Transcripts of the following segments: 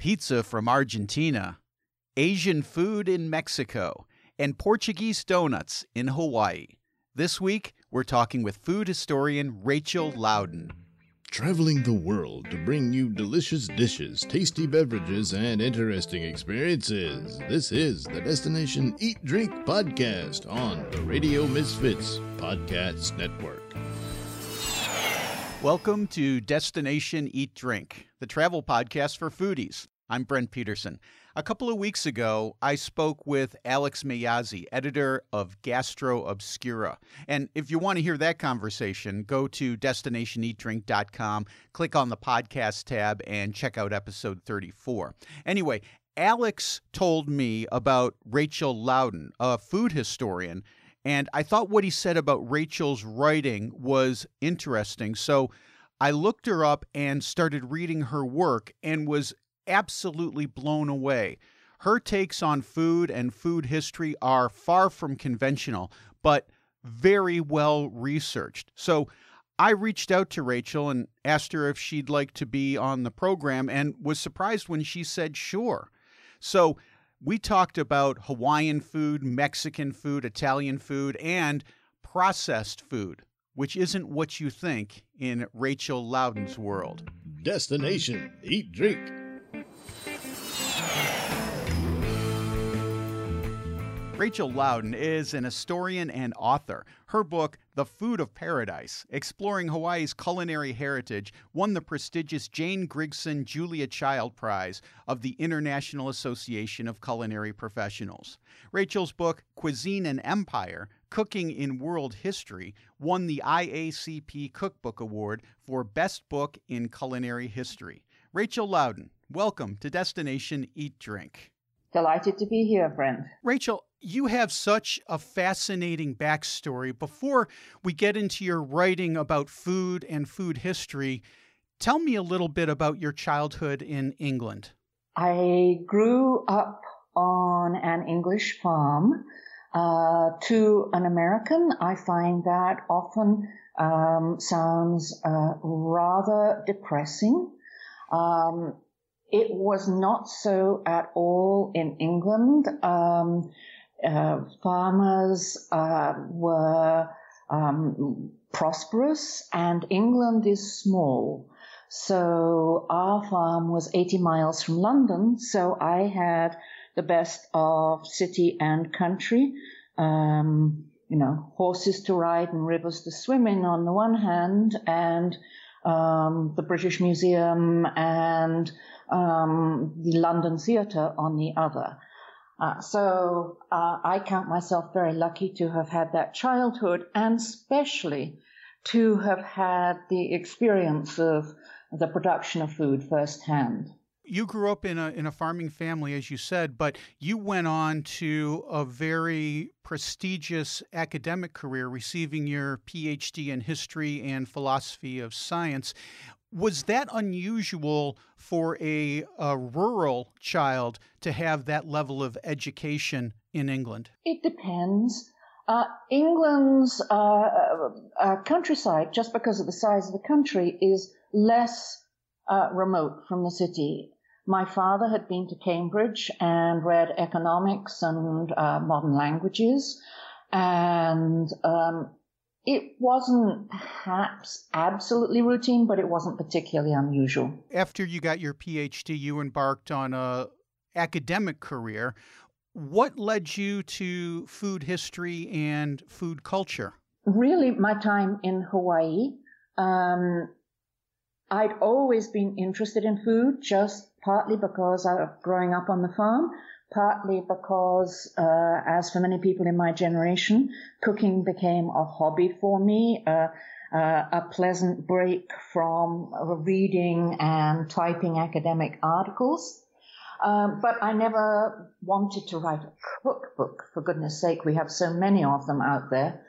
pizza from Argentina, Asian food in Mexico, and Portuguese donuts in Hawaii. This week, we're talking with food historian Rachel Laudan. Traveling the world to bring you delicious dishes, tasty beverages, and interesting experiences. This is the Destination Eat Drink podcast on the Radio Misfits Podcast Network. Welcome to Destination Eat Drink, the travel podcast for foodies. I'm Brent Peterson. A couple of weeks ago, I spoke with Alex Mayyasi, editor of Gastro Obscura. And if you want to hear that conversation, go to destinationeatdrink.com, click on the podcast tab, and check out episode 34. Anyway, Alex told me about Rachel Laudan, a food historian and I thought what he said about Rachel's writing was interesting. So I looked her up and started reading her work and was absolutely blown away. Her takes on food and food history are far from conventional, but very well researched. So I reached out to Rachel and asked her if she'd like to be on the program and was surprised when she said sure. So we talked about Hawaiian food, Mexican food, Italian food, and processed food, which isn't what you think in Rachel Laudan's world. Destination Eat Drink. Rachel Laudan is an historian and author. Her book, The Food of Paradise, exploring Hawaii's culinary heritage, won the prestigious Jane Grigson Julia Child Prize of the International Association of Culinary Professionals. Rachel's book, Cuisine and Empire Cooking in World History, won the IACP Cookbook Award for Best Book in Culinary History. Rachel Laudan, welcome to Destination Eat Drink. Delighted to be here, Brent. Rachel, you have such a fascinating backstory. Before we get into your writing about food and food history, tell me a little bit about your childhood in England. I grew up on an English farm. Uh, to an American, I find that often um, sounds uh, rather depressing. Um, it was not so at all in England. Um, uh, farmers uh, were um, prosperous, and England is small. So our farm was 80 miles from London, so I had the best of city and country. Um, you know, horses to ride and rivers to swim in on the one hand, and um, the British Museum and um, the London Theatre on the other. Uh, so uh, I count myself very lucky to have had that childhood and especially to have had the experience of the production of food firsthand. You grew up in a in a farming family, as you said, but you went on to a very prestigious academic career, receiving your PhD in history and philosophy of science. Was that unusual for a, a, rural child to have that level of education in England? It depends. Uh, England's uh, uh, countryside, just because of the size of the country, is less uh, remote from the city. My father had been to Cambridge and read economics and uh, modern languages, and um, it wasn't perhaps absolutely routine, but it wasn't particularly unusual. After you got your PhD, you embarked on a academic career. What led you to food history and food culture? Really, my time in Hawaii. Um, I'd always been interested in food, just partly because of growing up on the farm, partly because, uh, as for many people in my generation, cooking became a hobby for me, uh, uh, a pleasant break from reading and typing academic articles. Um, but I never wanted to write a cookbook, for goodness sake. We have so many of them out there.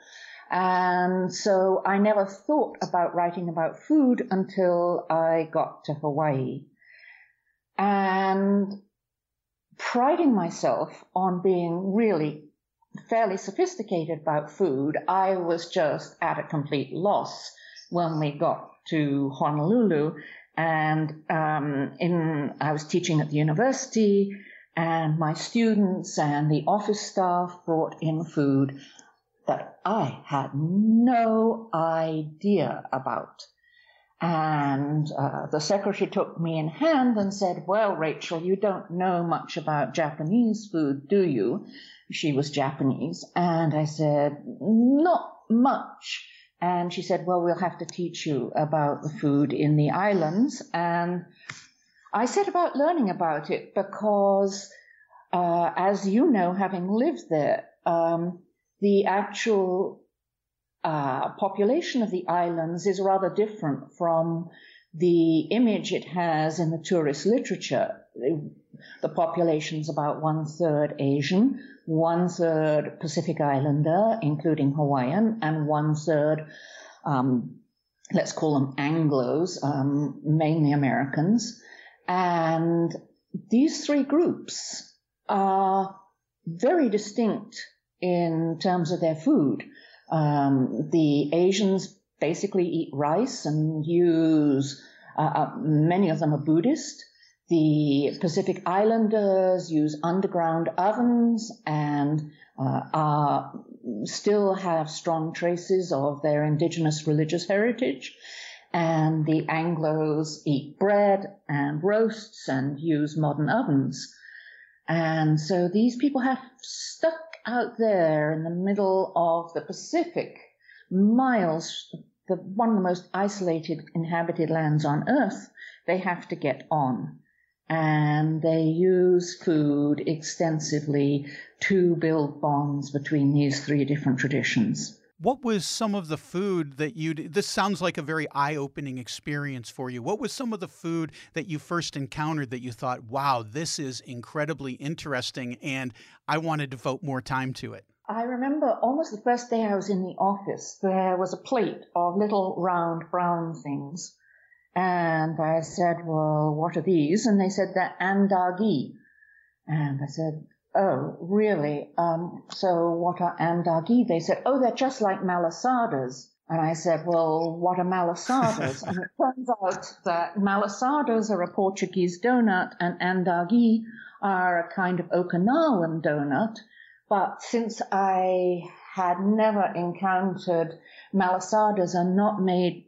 And so I never thought about writing about food until I got to Hawaii. And priding myself on being really fairly sophisticated about food, I was just at a complete loss when we got to Honolulu And um, in I was teaching at the university, and my students and the office staff brought in food that I had no idea about. And uh, the secretary took me in hand and said, Well, Rachel, you don't know much about Japanese food, do you? She was Japanese. And I said, Not much. And she said, Well, we'll have to teach you about the food in the islands. And I set about learning about it because, uh, as you know, having lived there, um, the actual uh, population of the islands is rather different from the image it has in the tourist literature. The population's about one third Asian, one third Pacific Islander, including Hawaiian, and one third, um, let's call them Anglos, um, mainly Americans. And these three groups are very distinct in terms of their food. Um, the Asians basically eat rice and use, uh, uh, many of them are Buddhist. The Pacific Islanders use underground ovens and uh, are, still have strong traces of their indigenous religious heritage. And the Anglos eat bread and roasts and use modern ovens. And so these people have stuck out there in the middle of the Pacific, miles, the, one of the most isolated inhabited lands on Earth, they have to get on. And they use food extensively to build bonds between these three different traditions. What was some of the food that you this sounds like a very eye-opening experience for you. What was some of the food that you first encountered that you thought, "Wow, this is incredibly interesting and I want to devote more time to it?" I remember almost the first day I was in the office, there was a plate of little round brown things. And I said, Well, what are these? And they said, They're andagi. And I said, Oh, really? Um, so what are andagi? They said, oh, they're just like malasadas. And I said, well, what are malasadas? and it turns out that malasadas are a Portuguese donut and andagi are a kind of Okinawan donut. But since I had never encountered malasadas are not made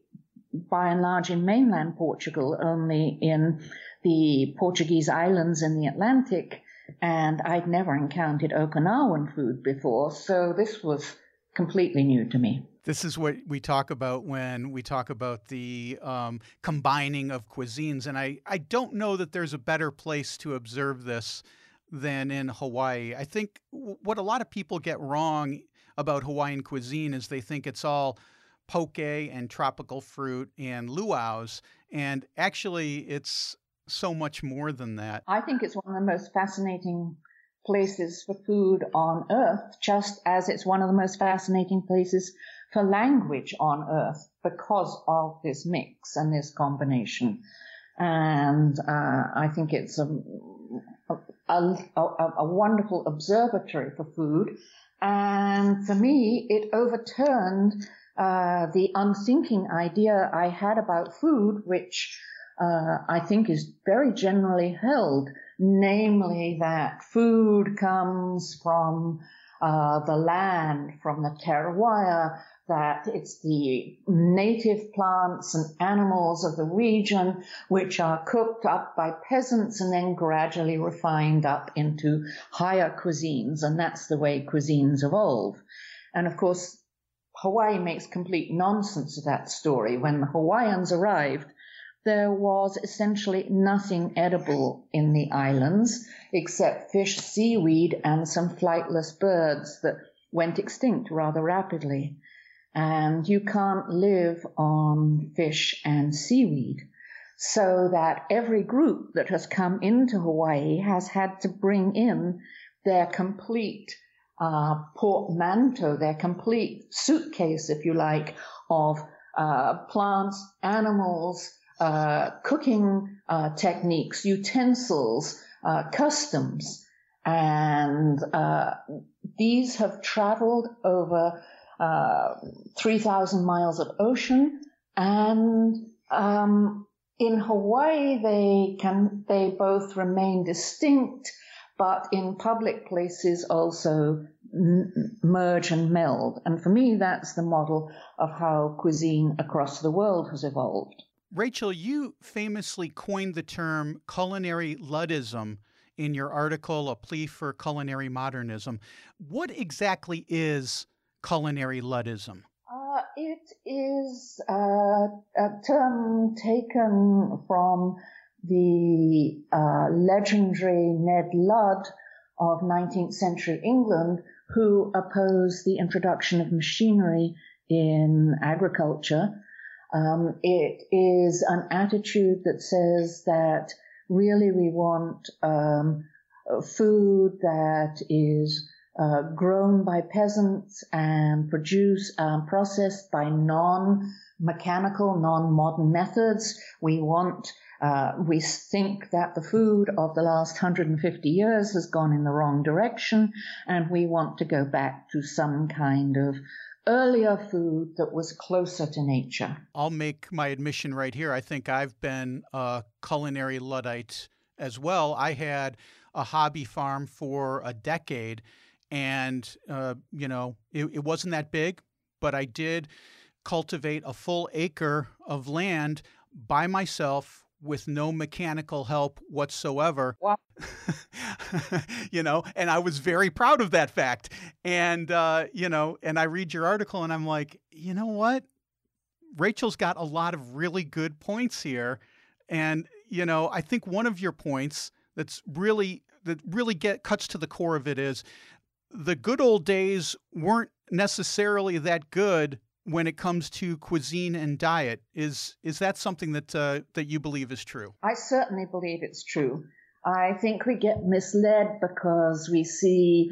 by and large in mainland Portugal, only in the Portuguese islands in the Atlantic, and I'd never encountered Okinawan food before, so this was completely new to me. This is what we talk about when we talk about the um, combining of cuisines. And I, I don't know that there's a better place to observe this than in Hawaii. I think what a lot of people get wrong about Hawaiian cuisine is they think it's all poke and tropical fruit and luau's. And actually, it's so much more than that. I think it's one of the most fascinating places for food on earth, just as it's one of the most fascinating places for language on earth because of this mix and this combination. And uh, I think it's a, a, a, a wonderful observatory for food. And for me, it overturned uh, the unthinking idea I had about food, which uh, I think is very generally held, namely that food comes from uh, the land, from the terroir, that it's the native plants and animals of the region which are cooked up by peasants and then gradually refined up into higher cuisines. And that's the way cuisines evolve. And of course, Hawaii makes complete nonsense of that story. When the Hawaiians arrived, there was essentially nothing edible in the islands except fish, seaweed, and some flightless birds that went extinct rather rapidly. And you can't live on fish and seaweed. So that every group that has come into Hawaii has had to bring in their complete uh, portmanteau, their complete suitcase, if you like, of uh, plants, animals, uh, cooking uh, techniques, utensils, uh, customs, and uh, these have traveled over uh, 3,000 miles of ocean and um, in Hawaii, they can, they both remain distinct, but in public places also merge and meld. And for me, that's the model of how cuisine across the world has evolved. Rachel, you famously coined the term culinary Luddism in your article, A Plea for Culinary Modernism. What exactly is culinary Luddism? Uh, it is uh, a term taken from the uh, legendary Ned Ludd of 19th century England, who opposed the introduction of machinery in agriculture. Um, it is an attitude that says that really we want um, food that is uh, grown by peasants and produced, um, processed by non-mechanical, non-modern methods. We want, uh, we think that the food of the last 150 years has gone in the wrong direction, and we want to go back to some kind of earlier food that was closer to nature. I'll make my admission right here. I think I've been a culinary Luddite as well. I had a hobby farm for a decade and uh, you know it, it wasn't that big, but I did cultivate a full acre of land by myself with no mechanical help whatsoever. Wow. you know, and I was very proud of that fact. And, uh, you know, and I read your article and I'm like, you know what? Rachel's got a lot of really good points here. And, you know, I think one of your points that's really, that really get cuts to the core of it is the good old days weren't necessarily that good when it comes to cuisine and diet. Is is that something that uh, that you believe is true? I certainly believe it's true. I think we get misled because we see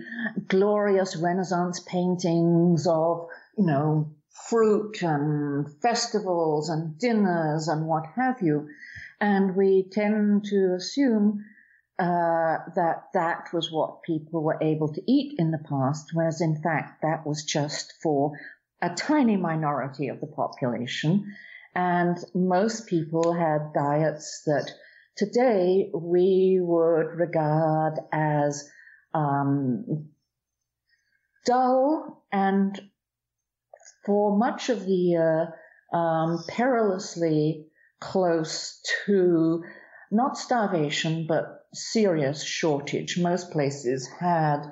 glorious Renaissance paintings of, you know, fruit and festivals and dinners and what have you. And we tend to assume uh, that that was what people were able to eat in the past, whereas in fact that was just for a tiny minority of the population. And most people had diets that today we would regard as um, dull and for much of the year um, perilously close to not starvation but serious shortage. Most places had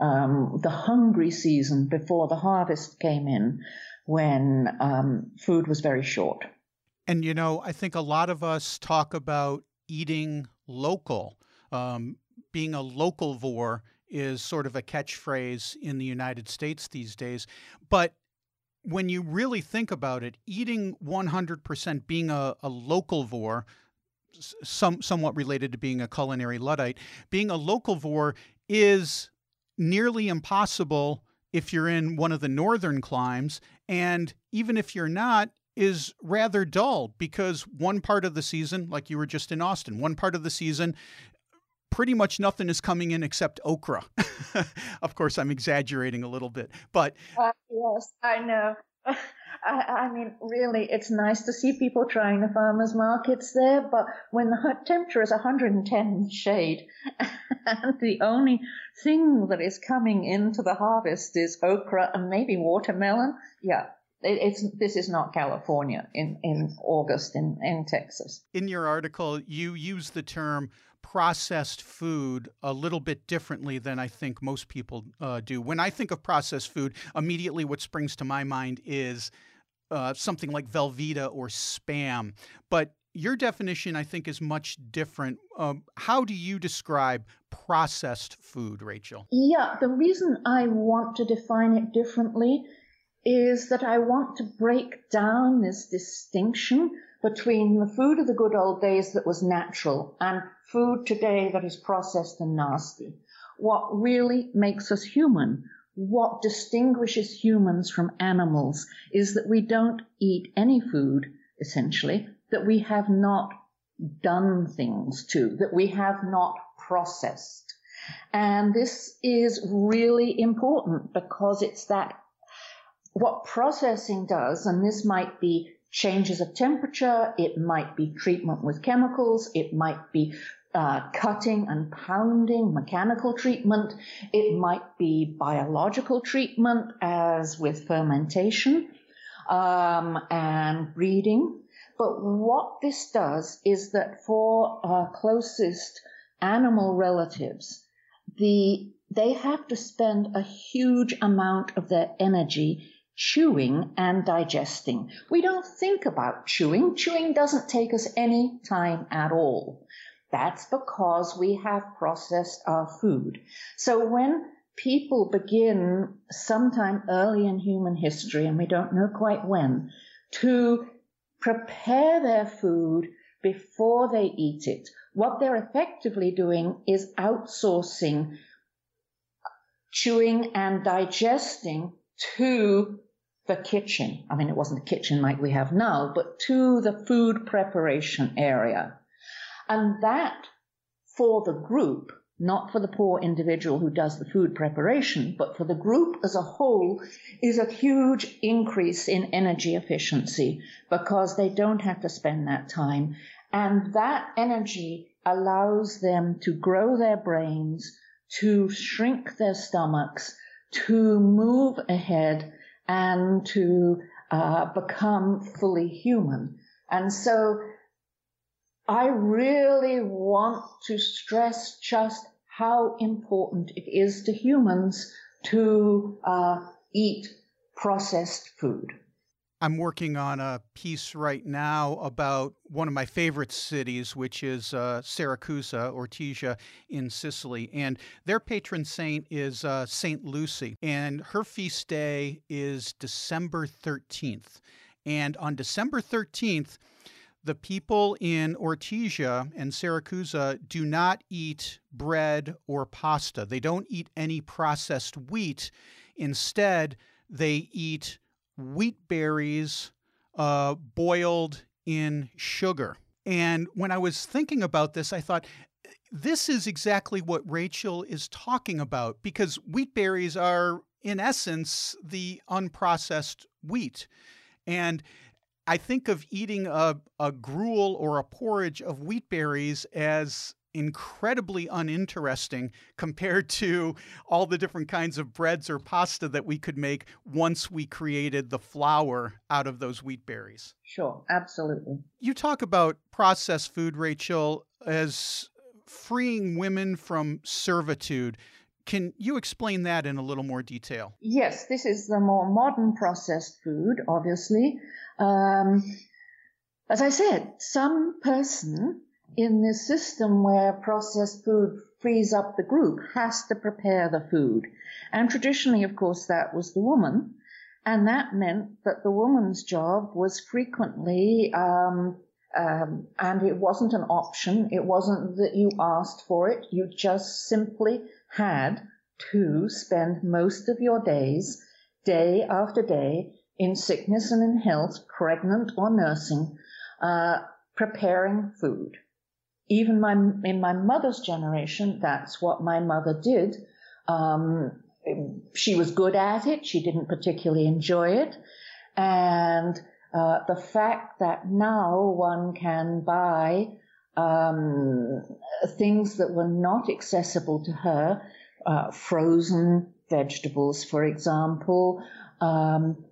um, the hungry season before the harvest came in when um, food was very short. And, you know, I think a lot of us talk about eating local. Um, being a localvore is sort of a catchphrase in the United States these days. But when you really think about it, eating 100%, being a, a localvore, some somewhat related to being a culinary luddite. Being a localvore is nearly impossible if you're in one of the northern climes, and even if you're not, is rather dull because one part of the season, like you were just in Austin, one part of the season, pretty much nothing is coming in except okra. of course, I'm exaggerating a little bit, but uh, yes, I know. I, mean, really, it's nice to see people trying the farmers markets there, but when the temperature is 110 shade and the only thing that is coming into the harvest is okra and maybe watermelon, yeah, it, it's this is not California in in August in in Texas. In your article, you use the term processed food a little bit differently than I think most people uh, do. When I think of processed food, immediately what springs to my mind is uh, something like Velveeta or Spam. But your definition, I think, is much different. Um, how do you describe processed food, Rachel? Yeah, the reason I want to define it differently is that I want to break down this distinction between the food of the good old days that was natural and food today that is processed and nasty. What really makes us human, what distinguishes humans from animals is that we don't eat any food, essentially, that we have not done things to, that we have not processed. And this is really important because it's that what processing does, and this might be changes of temperature. It might be treatment with chemicals. It might be uh, cutting and pounding, mechanical treatment. It might be biological treatment, as with fermentation um, and breeding. But what this does is that for our closest animal relatives, the they have to spend a huge amount of their energy chewing and digesting. We don't think about chewing. Chewing doesn't take us any time at all. That's because we have processed our food. So when people begin sometime early in human history, and we don't know quite when, to prepare their food before they eat it, what they're effectively doing is outsourcing chewing and digesting to the kitchen. I mean, it wasn't the kitchen like we have now, but to the food preparation area. And that for the group, not for the poor individual who does the food preparation, but for the group as a whole, is a huge increase in energy efficiency because they don't have to spend that time. And that energy allows them to grow their brains, to shrink their stomachs, to move ahead, and to uh, become fully human. And so I really want to stress just how important it is to humans to uh, eat processed food. I'm working on a piece right now about one of my favorite cities, which is uh, Siracusa, Ortigia in Sicily. And their patron saint is uh, Saint Lucy. And her feast day is December 13th. And on December 13th, the people in Ortigia and Siracusa do not eat bread or pasta. They don't eat any processed wheat. Instead, they eat wheat berries uh, boiled in sugar. And when I was thinking about this, I thought, this is exactly what Rachel is talking about because wheat berries are, in essence, the unprocessed wheat. And I think of eating a, a gruel or a porridge of wheat berries as incredibly uninteresting compared to all the different kinds of breads or pasta that we could make once we created the flour out of those wheat berries. Sure, absolutely. You talk about processed food, Rachel, as freeing women from servitude. Can you explain that in a little more detail? Yes, this is the more modern processed food, obviously. Um, as I said, some person in this system where processed food frees up the group has to prepare the food. And traditionally, of course, that was the woman. And that meant that the woman's job was frequently, um, um, and it wasn't an option. It wasn't that you asked for it. You just simply had to spend most of your days, day after day, in sickness and in health, pregnant or nursing, uh, preparing food. Even my, in my mother's generation, that's what my mother did. Um, she was good at it. She didn't particularly enjoy it. And uh, the fact that now one can buy um, things that were not accessible to her, uh, frozen vegetables, for example, um,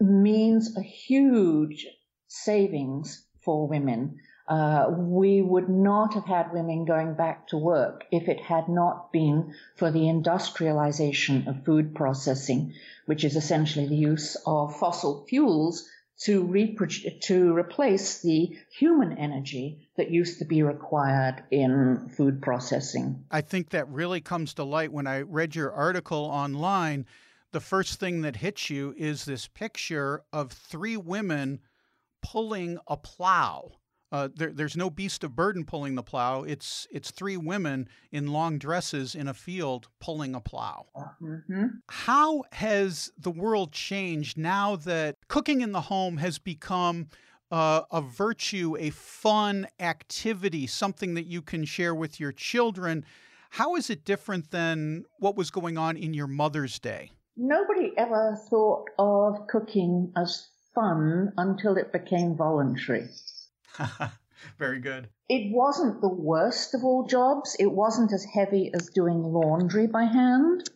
means a huge savings for women. Uh, we would not have had women going back to work if it had not been for the industrialization of food processing, which is essentially the use of fossil fuels to, to replace the human energy that used to be required in food processing. I think that really comes to light when I read your article online the first thing that hits you is this picture of three women pulling a plow. Uh, there, there's no beast of burden pulling the plow. It's it's three women in long dresses in a field pulling a plow. Mm-hmm. How has the world changed now that cooking in the home has become uh, a virtue, a fun activity, something that you can share with your children? How is it different than what was going on in your mother's day? nobody ever thought of cooking as fun until it became voluntary. Very good. It wasn't the worst of all jobs. It wasn't as heavy as doing laundry by hand,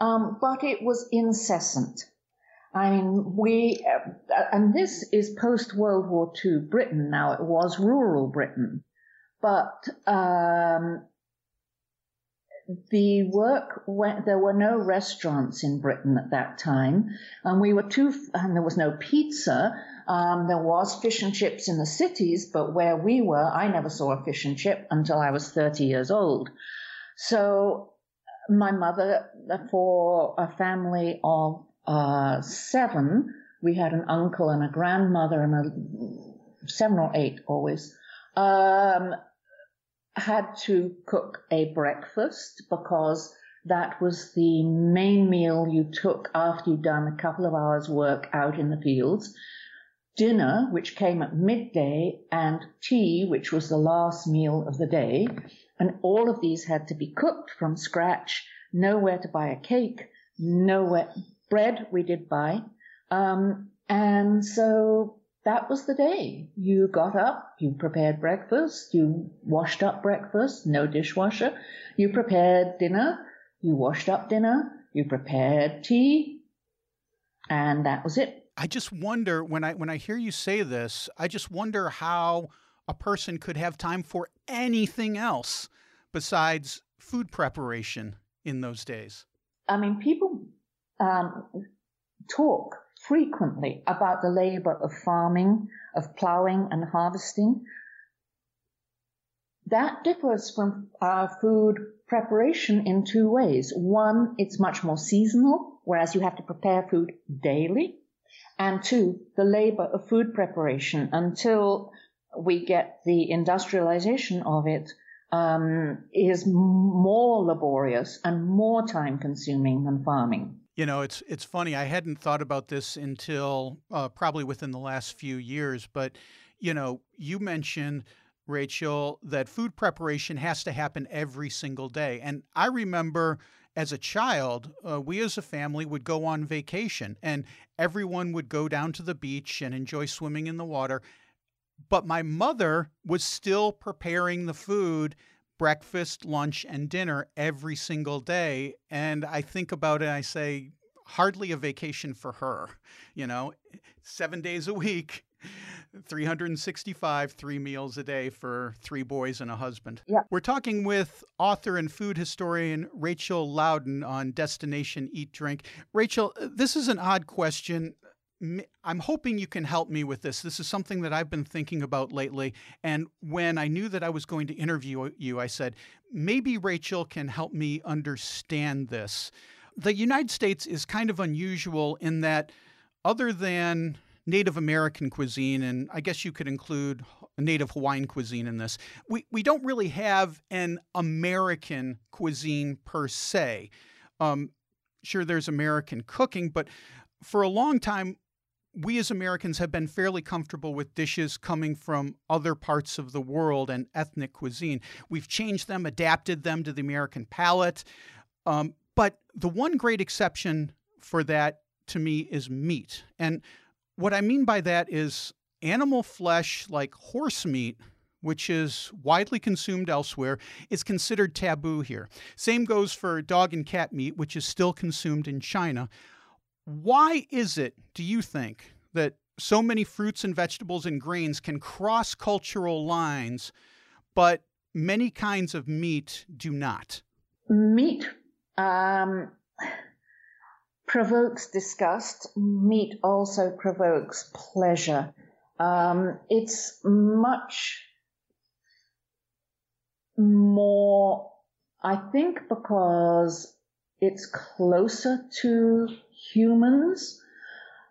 um, but it was incessant. I mean, we, uh, and this is post World War II Britain now. It was rural Britain. But um, the work went, there were no restaurants in Britain at that time, and we were too, and there was no pizza. Um, there was fish and chips in the cities, but where we were, I never saw a fish and chip until I was 30 years old. So my mother, for a family of uh, seven, we had an uncle and a grandmother and a seven or eight always. Um, had to cook a breakfast because that was the main meal you took after you'd done a couple of hours work out in the fields. Dinner, which came at midday, and tea, which was the last meal of the day. And all of these had to be cooked from scratch, nowhere to buy a cake, nowhere, bread we did buy. Um, and so that was the day. You got up, you prepared breakfast, you washed up breakfast, no dishwasher. You prepared dinner, you washed up dinner, you prepared tea, and that was it. I just wonder when I when I hear you say this, I just wonder how a person could have time for anything else besides food preparation in those days. I mean, people um, talk frequently about the labor of farming, of plowing and harvesting. That differs from food preparation in two ways. One, it's much more seasonal, whereas you have to prepare food daily. And two, the labor of food preparation until we get the industrialization of it um, is more laborious and more time consuming than farming. You know, it's it's funny. I hadn't thought about this until uh, probably within the last few years. But you know, you mentioned Rachel that food preparation has to happen every single day, and I remember as a child, uh, we as a family would go on vacation, and everyone would go down to the beach and enjoy swimming in the water. But my mother was still preparing the food breakfast, lunch, and dinner every single day. And I think about it, I say, hardly a vacation for her. You know, seven days a week, 365, three meals a day for three boys and a husband. Yeah. We're talking with author and food historian Rachel Laudan on Destination Eat Drink. Rachel, this is an odd question. I'm hoping you can help me with this. This is something that I've been thinking about lately. And when I knew that I was going to interview you, I said, maybe Rachel can help me understand this. The United States is kind of unusual in that, other than Native American cuisine, and I guess you could include Native Hawaiian cuisine in this, we, we don't really have an American cuisine per se. Um, sure, there's American cooking, but for a long time, we as Americans have been fairly comfortable with dishes coming from other parts of the world and ethnic cuisine. We've changed them, adapted them to the American palate. Um, but the one great exception for that to me is meat. And what I mean by that is animal flesh, like horse meat, which is widely consumed elsewhere, is considered taboo here. Same goes for dog and cat meat, which is still consumed in China. Why is it, do you think, that so many fruits and vegetables and grains can cross cultural lines, but many kinds of meat do not? Meat um, provokes disgust. Meat also provokes pleasure. Um, it's much more, I think, because it's closer to humans.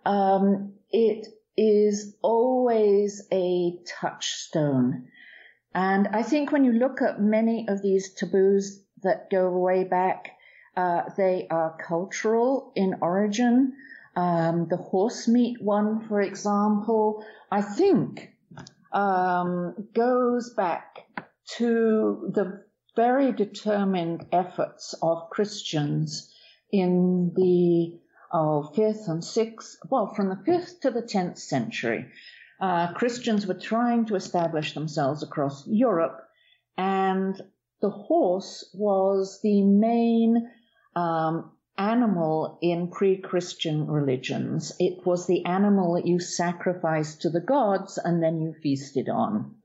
Um, it is always a touchstone. And I think when you look at many of these taboos that go way back, uh, they are cultural in origin. Um, the horse meat one, for example, I think um, goes back to the very determined efforts of Christians in the oh, 5th and 6th, well, from the 5th to the 10th century, uh, Christians were trying to establish themselves across Europe, and the horse was the main um, animal in pre Christian religions. It was the animal that you sacrificed to the gods and then you feasted on.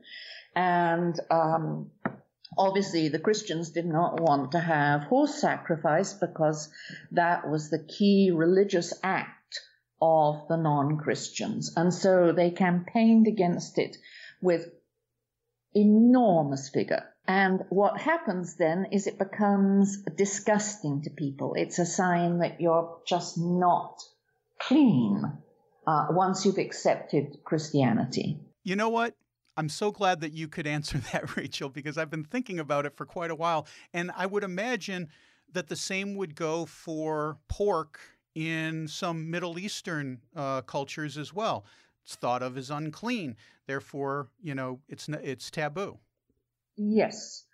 And um, obviously, the Christians did not want to have horse sacrifice because that was the key religious act of the non Christians. And so they campaigned against it with enormous vigor. And what happens then is it becomes disgusting to people. It's a sign that you're just not clean uh, once you've accepted Christianity. You know what? I'm so glad that you could answer that, Rachel, because I've been thinking about it for quite a while. And I would imagine that the same would go for pork in some Middle Eastern uh, cultures as well. It's thought of as unclean, therefore, you know, it's it's taboo. Yes.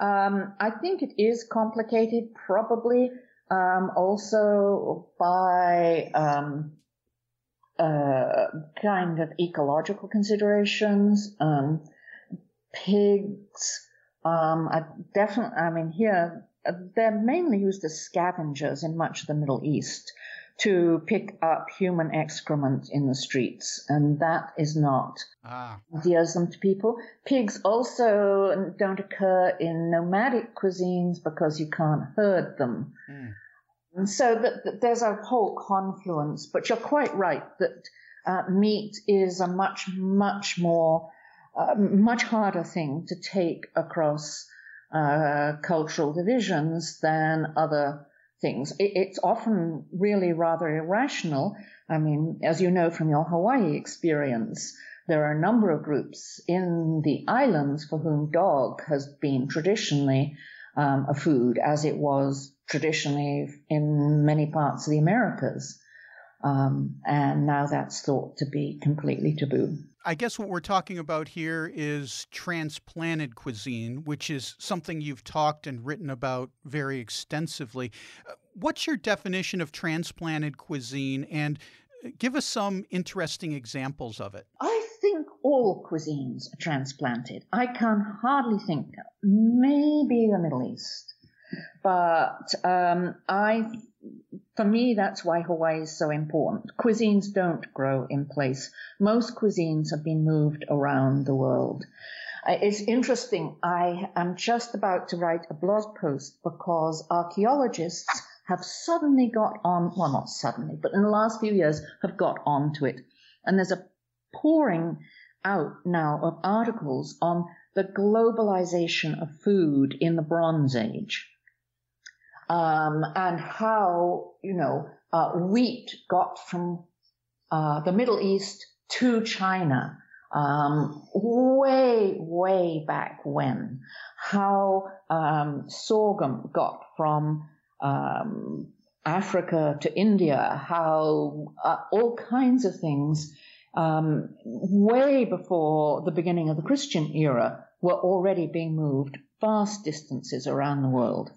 Um, I think it is complicated, probably um, also by um, uh, kind of ecological considerations. Um, pigs, um, I definitely, I mean, here, uh, they're mainly used as scavengers in much of the Middle East to pick up human excrement in the streets, and that is not ah. dearsome to people. Pigs also don't occur in nomadic cuisines because you can't herd them. Mm. So there's a whole confluence, but you're quite right that uh, meat is a much, much more, uh, much harder thing to take across uh, cultural divisions than other things. it's often really rather irrational. I mean, as you know from your Hawaii experience, there are a number of groups in the islands for whom dog has been traditionally um, a food, as it was traditionally in many parts of the Americas. Um, and now that's thought to be completely taboo. I guess what we're talking about here is transplanted cuisine, which is something you've talked and written about very extensively. Uh, what's your definition of transplanted cuisine and uh, give us some interesting examples of it? I think all cuisines are transplanted. I can hardly think, maybe the Middle East. But um, I for me, that's why Hawaii is so important. Cuisines don't grow in place. Most cuisines have been moved around the world. It's interesting. I am just about to write a blog post because archaeologists have suddenly got on, well, not suddenly, but in the last few years have got onto it. And there's a pouring out now of articles on the globalization of food in the Bronze Age um, and how you know uh, wheat got from uh, the Middle East to China um, way way back when, how um, sorghum got from um, Africa to India, how uh, all kinds of things um, way before the beginning of the Christian era were already being moved vast distances around the world.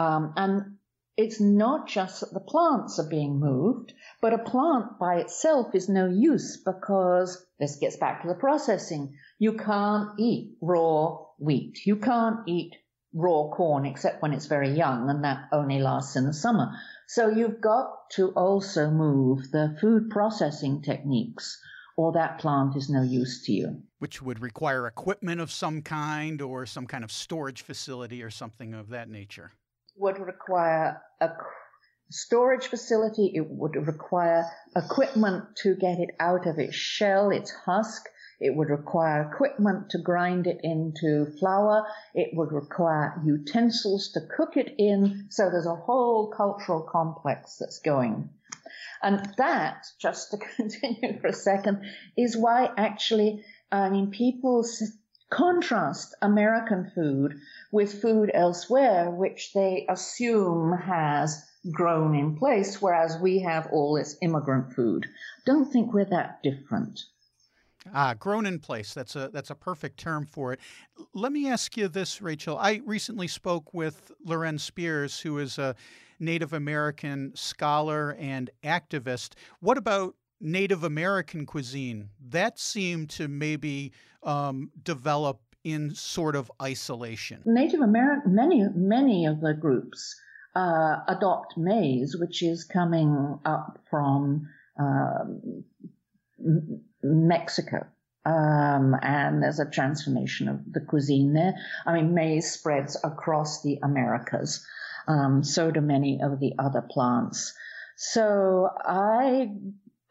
Um, and it's not just that the plants are being moved, but a plant by itself is no use because this gets back to the processing. You can't eat raw wheat. You can't eat raw corn except when it's very young and that only lasts in the summer. So you've got to also move the food processing techniques or that plant is no use to you. Which would require equipment of some kind or some kind of storage facility or something of that nature would require a storage facility. It would require equipment to get it out of its shell, its husk. It would require equipment to grind it into flour. It would require utensils to cook it in. So there's a whole cultural complex that's going. And that, just to continue for a second, is why actually, I mean, people contrast American food with food elsewhere, which they assume has grown in place, whereas we have all this immigrant food. Don't think we're that different. Ah, grown in place. That's a that's a perfect term for it. Let me ask you this, Rachel. I recently spoke with Loren Spears, who is a Native American scholar and activist. What about Native American cuisine? That seemed to maybe um, develop in sort of isolation. Native American, many many of the groups uh, adopt maize, which is coming up from um, Mexico. Um, and there's a transformation of the cuisine there. I mean, maize spreads across the Americas. Um, so do many of the other plants. So I,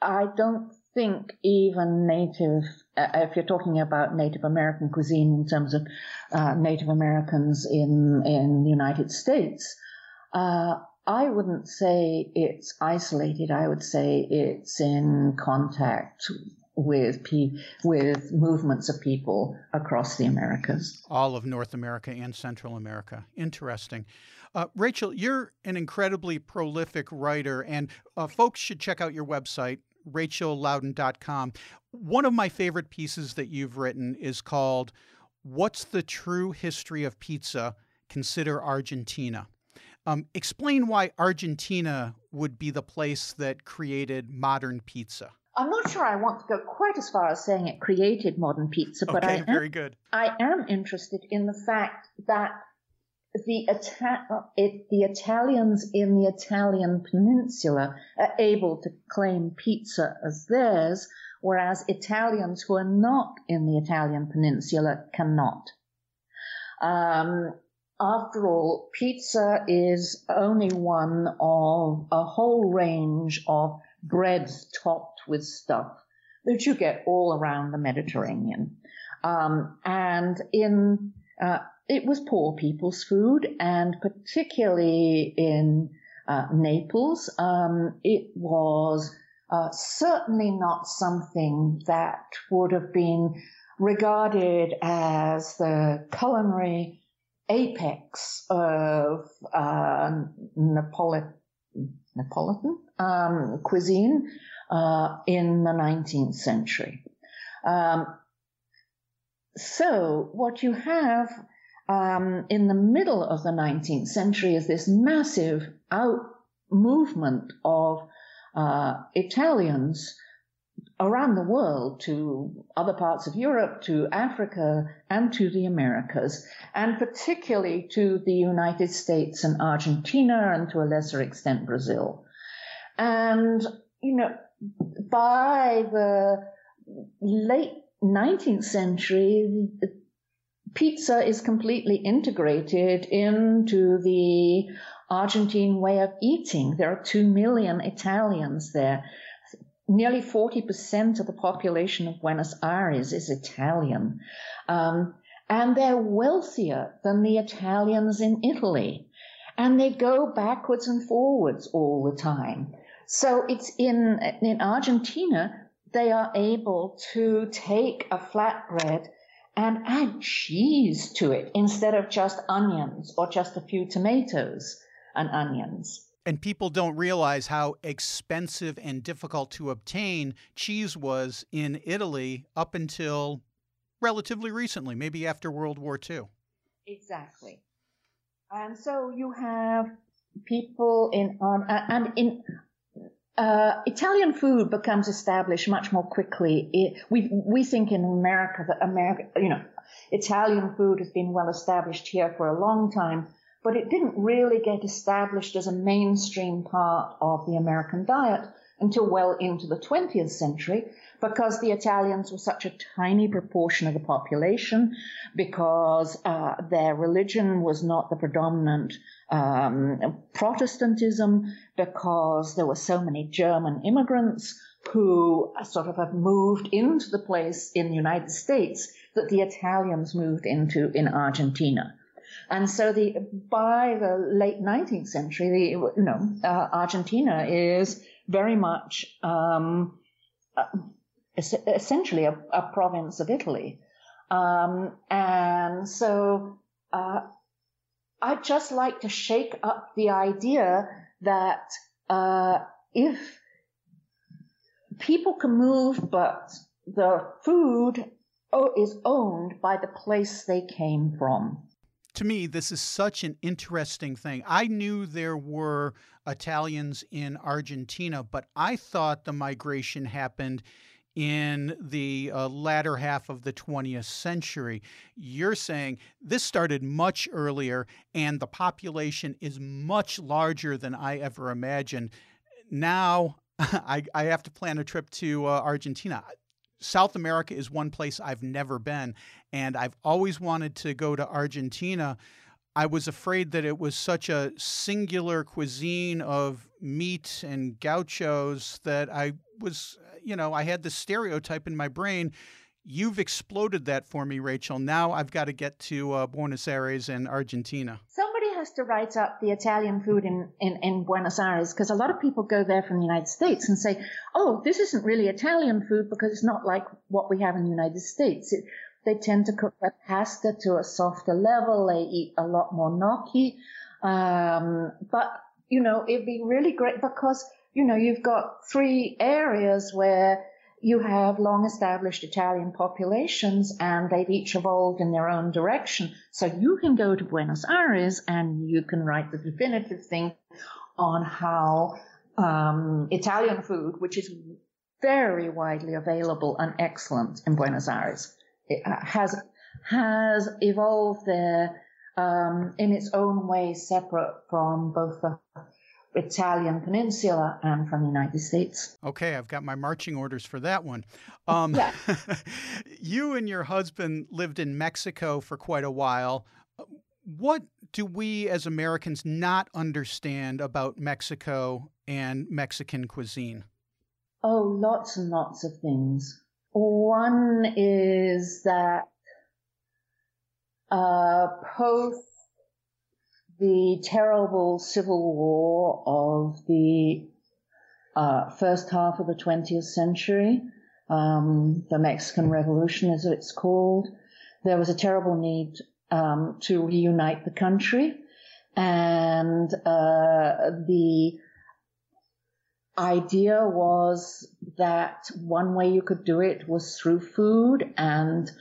I don't think even native, uh, if you're talking about Native American cuisine in terms of uh, Native Americans in in the United States, uh, I wouldn't say it's isolated. I would say it's in contact with pe- with movements of people across the Americas. All of North America and Central America. Interesting. Uh, Rachel, you're an incredibly prolific writer, and uh, folks should check out your website, rachellaudan.com. One of my favorite pieces that you've written is called What's the True History of Pizza? Consider Argentina. Um, explain why Argentina would be the place that created modern pizza. I'm not sure I want to go quite as far as saying it created modern pizza, but okay, I am, very good. I am interested in the fact that the, Ita- it, the Italians in the Italian peninsula are able to claim pizza as theirs, whereas Italians who are not in the Italian peninsula cannot. Um, after all, pizza is only one of a whole range of breads topped with stuff that you get all around the Mediterranean. Um, and in uh, it was poor people's food, and particularly in uh, Naples, um, it was uh, certainly not something that would have been regarded as the culinary apex of uh, Napoli- Neapolitan um, cuisine uh, in the 19th century. Um, so what you have um, in the middle of the 19th century is this massive out movement of uh, Italians around the world to other parts of Europe, to Africa, and to the Americas, and particularly to the United States and Argentina, and to a lesser extent Brazil. And, you know, by the late 19th century, pizza is completely integrated into the Argentine way of eating. There are two million Italians there. Nearly 40% of the population of Buenos Aires is Italian. Um, and they're wealthier than the Italians in Italy. And they go backwards and forwards all the time. So it's in, in Argentina, they are able to take a flatbread and add cheese to it instead of just onions or just a few tomatoes and onions. And people don't realize how expensive and difficult to obtain cheese was in Italy up until relatively recently, maybe after World War II. Exactly. And so you have people in, um, and in uh, Italian food becomes established much more quickly. It, we we think in America that America, you know, Italian food has been well established here for a long time, but it didn't really get established as a mainstream part of the American diet until well into the 20th century because the Italians were such a tiny proportion of the population, because uh, their religion was not the predominant um, Protestantism, because there were so many German immigrants who sort of have moved into the place in the United States that the Italians moved into in Argentina. And so the by the late 19th century, the you know uh, Argentina is very much um, uh, essentially a, a, province of Italy, um, and so uh, I'd just like to shake up the idea that uh, if people can move, but the food is owned by the place they came from. to me, this is such an interesting thing. I knew there were Italians in Argentina, but I thought the migration happened in the uh, latter half of the 20th century. You're saying this started much earlier and the population is much larger than I ever imagined. Now I, I have to plan a trip to uh, Argentina. South America is one place I've never been, and I've always wanted to go to Argentina. I was afraid that it was such a singular cuisine of meat and gauchos that I was, you know, I had this stereotype in my brain. You've exploded that for me, Rachel. Now I've got to get to uh, Buenos Aires and Argentina. Somebody has to write up the Italian food in, in, in Buenos Aires because a lot of people go there from the United States and say, oh, this isn't really Italian food because it's not like what we have in the United States. It, they tend to cook their pasta to a softer level. They eat a lot more gnocchi. Um, but, you know, it'd be really great because, you know, you've got three areas where you have long established Italian populations and they've each evolved in their own direction. So you can go to Buenos Aires and you can write the definitive thing on how um, Italian food, which is very widely available and excellent in Buenos Aires, uh, has has evolved there um, in its own way, separate from both the Italian peninsula and from the United States. Okay, I've got my marching orders for that one. Um, yeah. you and your husband lived in Mexico for quite a while. What do we as Americans not understand about Mexico and Mexican cuisine? Oh, lots and lots of things. One is that uh, post the terrible civil war of the uh, first half of the 20th century, um, the Mexican Revolution, as it's called, there was a terrible need um, to reunite the country, and uh, the idea was that one way you could do it was through food, and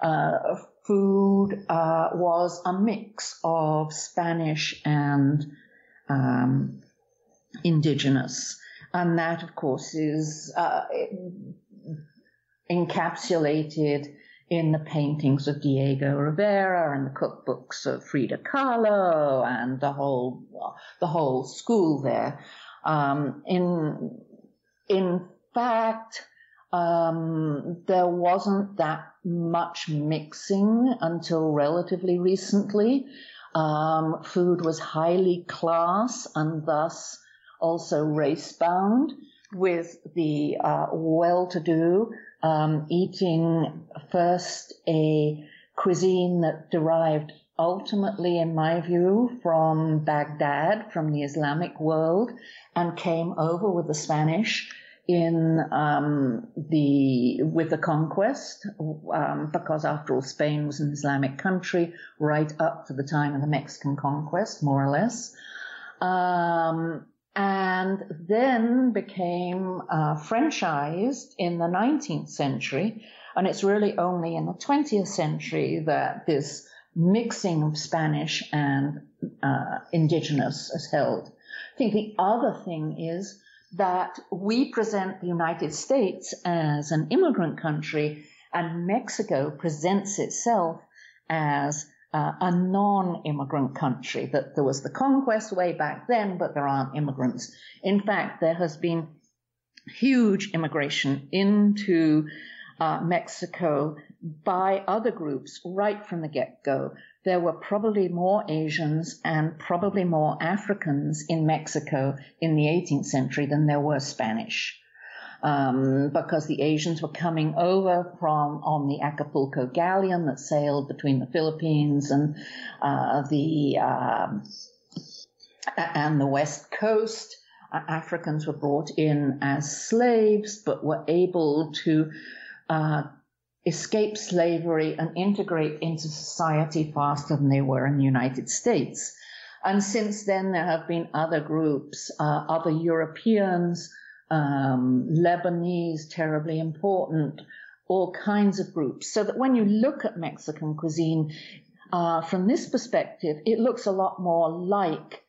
uh, food uh, was a mix of Spanish and um, indigenous. And that, of course, is uh, encapsulated in the paintings of Diego Rivera and the cookbooks of Frida Kahlo and the whole the whole school there. Um, in in fact, um, there wasn't that much mixing until relatively recently. Um, food was highly class and thus also race bound, with the uh, well-to-do um, eating first a cuisine that derived ultimately, in my view, from Baghdad, from the Islamic world, and came over with the Spanish in um, the with the conquest, um, because after all, Spain was an Islamic country right up to the time of the Mexican conquest, more or less, um, and then became uh, franchised in the 19th century. And it's really only in the 20th century that this mixing of Spanish and uh, indigenous is held. I think the other thing is that we present the United States as an immigrant country and Mexico presents itself as uh, a non-immigrant country, that there was the conquest way back then, but there aren't immigrants. In fact, there has been huge immigration into uh, Mexico by other groups right from the get-go there were probably more Asians and probably more Africans in Mexico in the 18th century than there were Spanish. Um, because the Asians were coming over from on the Acapulco galleon that sailed between the Philippines and uh, the um, and the west coast. Uh, Africans were brought in as slaves, but were able to uh, escape slavery and integrate into society faster than they were in the United States. And since then, there have been other groups, uh, other Europeans, um, Lebanese, terribly important, all kinds of groups. So that when you look at Mexican cuisine, uh, from this perspective, it looks a lot more like,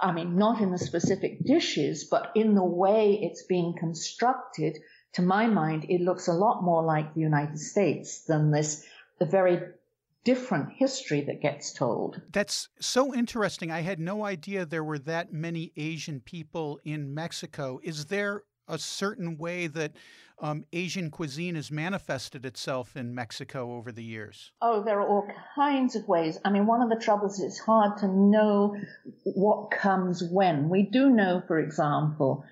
I mean, not in the specific dishes, but in the way it's being constructed. To my mind, it looks a lot more like the United States than this the very different history that gets told. That's so interesting. I had no idea there were that many Asian people in Mexico. Is there a certain way that um, Asian cuisine has manifested itself in Mexico over the years? Oh, there are all kinds of ways. I mean, one of the troubles is it's hard to know what comes when. We do know, for example,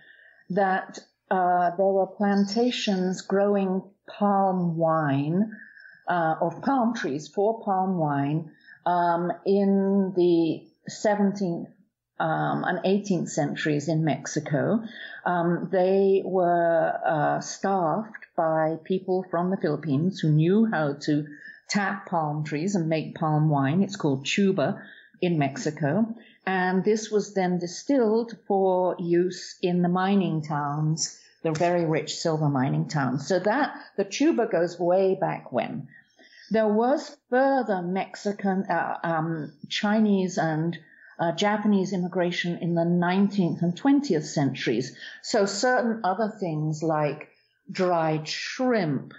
that uh, there were plantations growing palm wine uh, of palm trees for palm wine um, in the 17th um, and 18th centuries in Mexico. Um, they were uh, staffed by people from the Philippines who knew how to tap palm trees and make palm wine. It's called tuba in Mexico. And this was then distilled for use in the mining towns, the very rich silver mining towns. So that, the tuba goes way back when. There was further Mexican, uh, um, Chinese and uh, Japanese immigration in the 19th and 20th centuries. So certain other things like dried shrimp,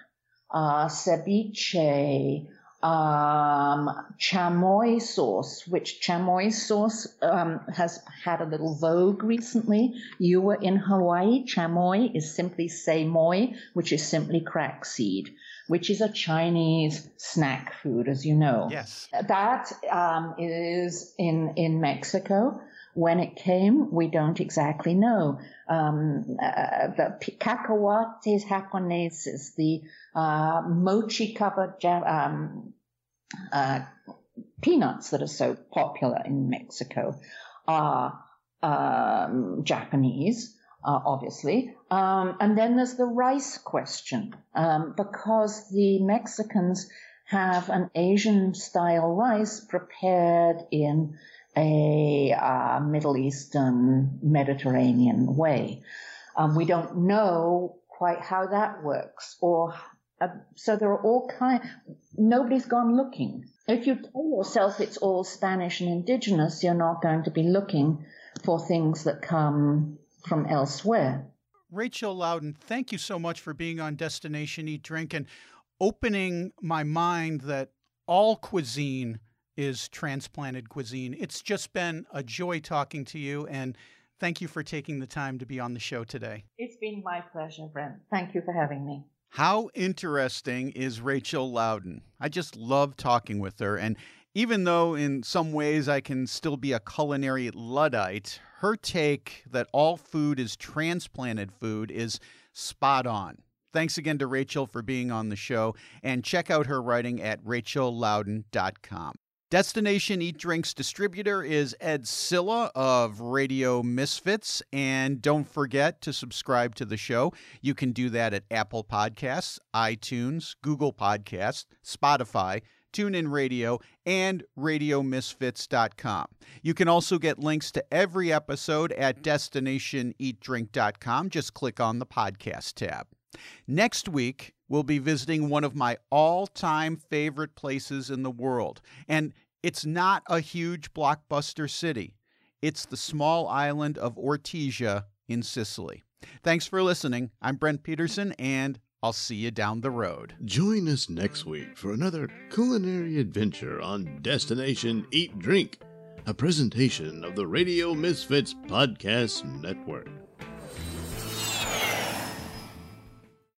uh, ceviche, um, chamoy sauce, which chamoy sauce um, has had a little vogue recently. You were in Hawaii. Chamoy is simply moi, which is simply crack seed which is a Chinese snack food, as you know. Yes. That um, is in, in Mexico. When it came, we don't exactly know. Um, uh, the cacahuates japoneses, the uh, mochi covered um, uh, peanuts that are so popular in Mexico, are um, Japanese uh, obviously. Um, and then there's the rice question, um, because the Mexicans have an Asian style rice prepared in a uh, Middle Eastern Mediterranean way. Um, we don't know quite how that works, or uh, so there are all kind. Nobody's gone looking. If you tell yourself it's all Spanish and indigenous, you're not going to be looking for things that come from elsewhere. Rachel Laudan, thank you so much for being on Destination Eat Drink and opening my mind that all cuisine is transplanted cuisine. It's just been a joy talking to you, and thank you for taking the time to be on the show today. It's been my pleasure, Brent. Thank you for having me. How interesting is Rachel Laudan? I just love talking with her, and even though in some ways I can still be a culinary Luddite, her take that all food is transplanted food is spot on. Thanks again to Rachel for being on the show, and check out her writing at rachellaudan.com. Destination Eat Drinks distributor is Ed Silla of Radio Misfits. And don't forget to subscribe to the show. You can do that at Apple Podcasts, iTunes, Google Podcasts, Spotify, TuneIn Radio, and RadioMisfits.com. You can also get links to every episode at DestinationEatDrink.com. Just click on the podcast tab. Next week, we'll be visiting one of my all time favorite places in the world. And it's not a huge blockbuster city, it's the small island of Ortigia in Sicily. Thanks for listening. I'm Brent Peterson, and I'll see you down the road. Join us next week for another culinary adventure on Destination Eat Drink, a presentation of the Radio Misfits Podcast Network.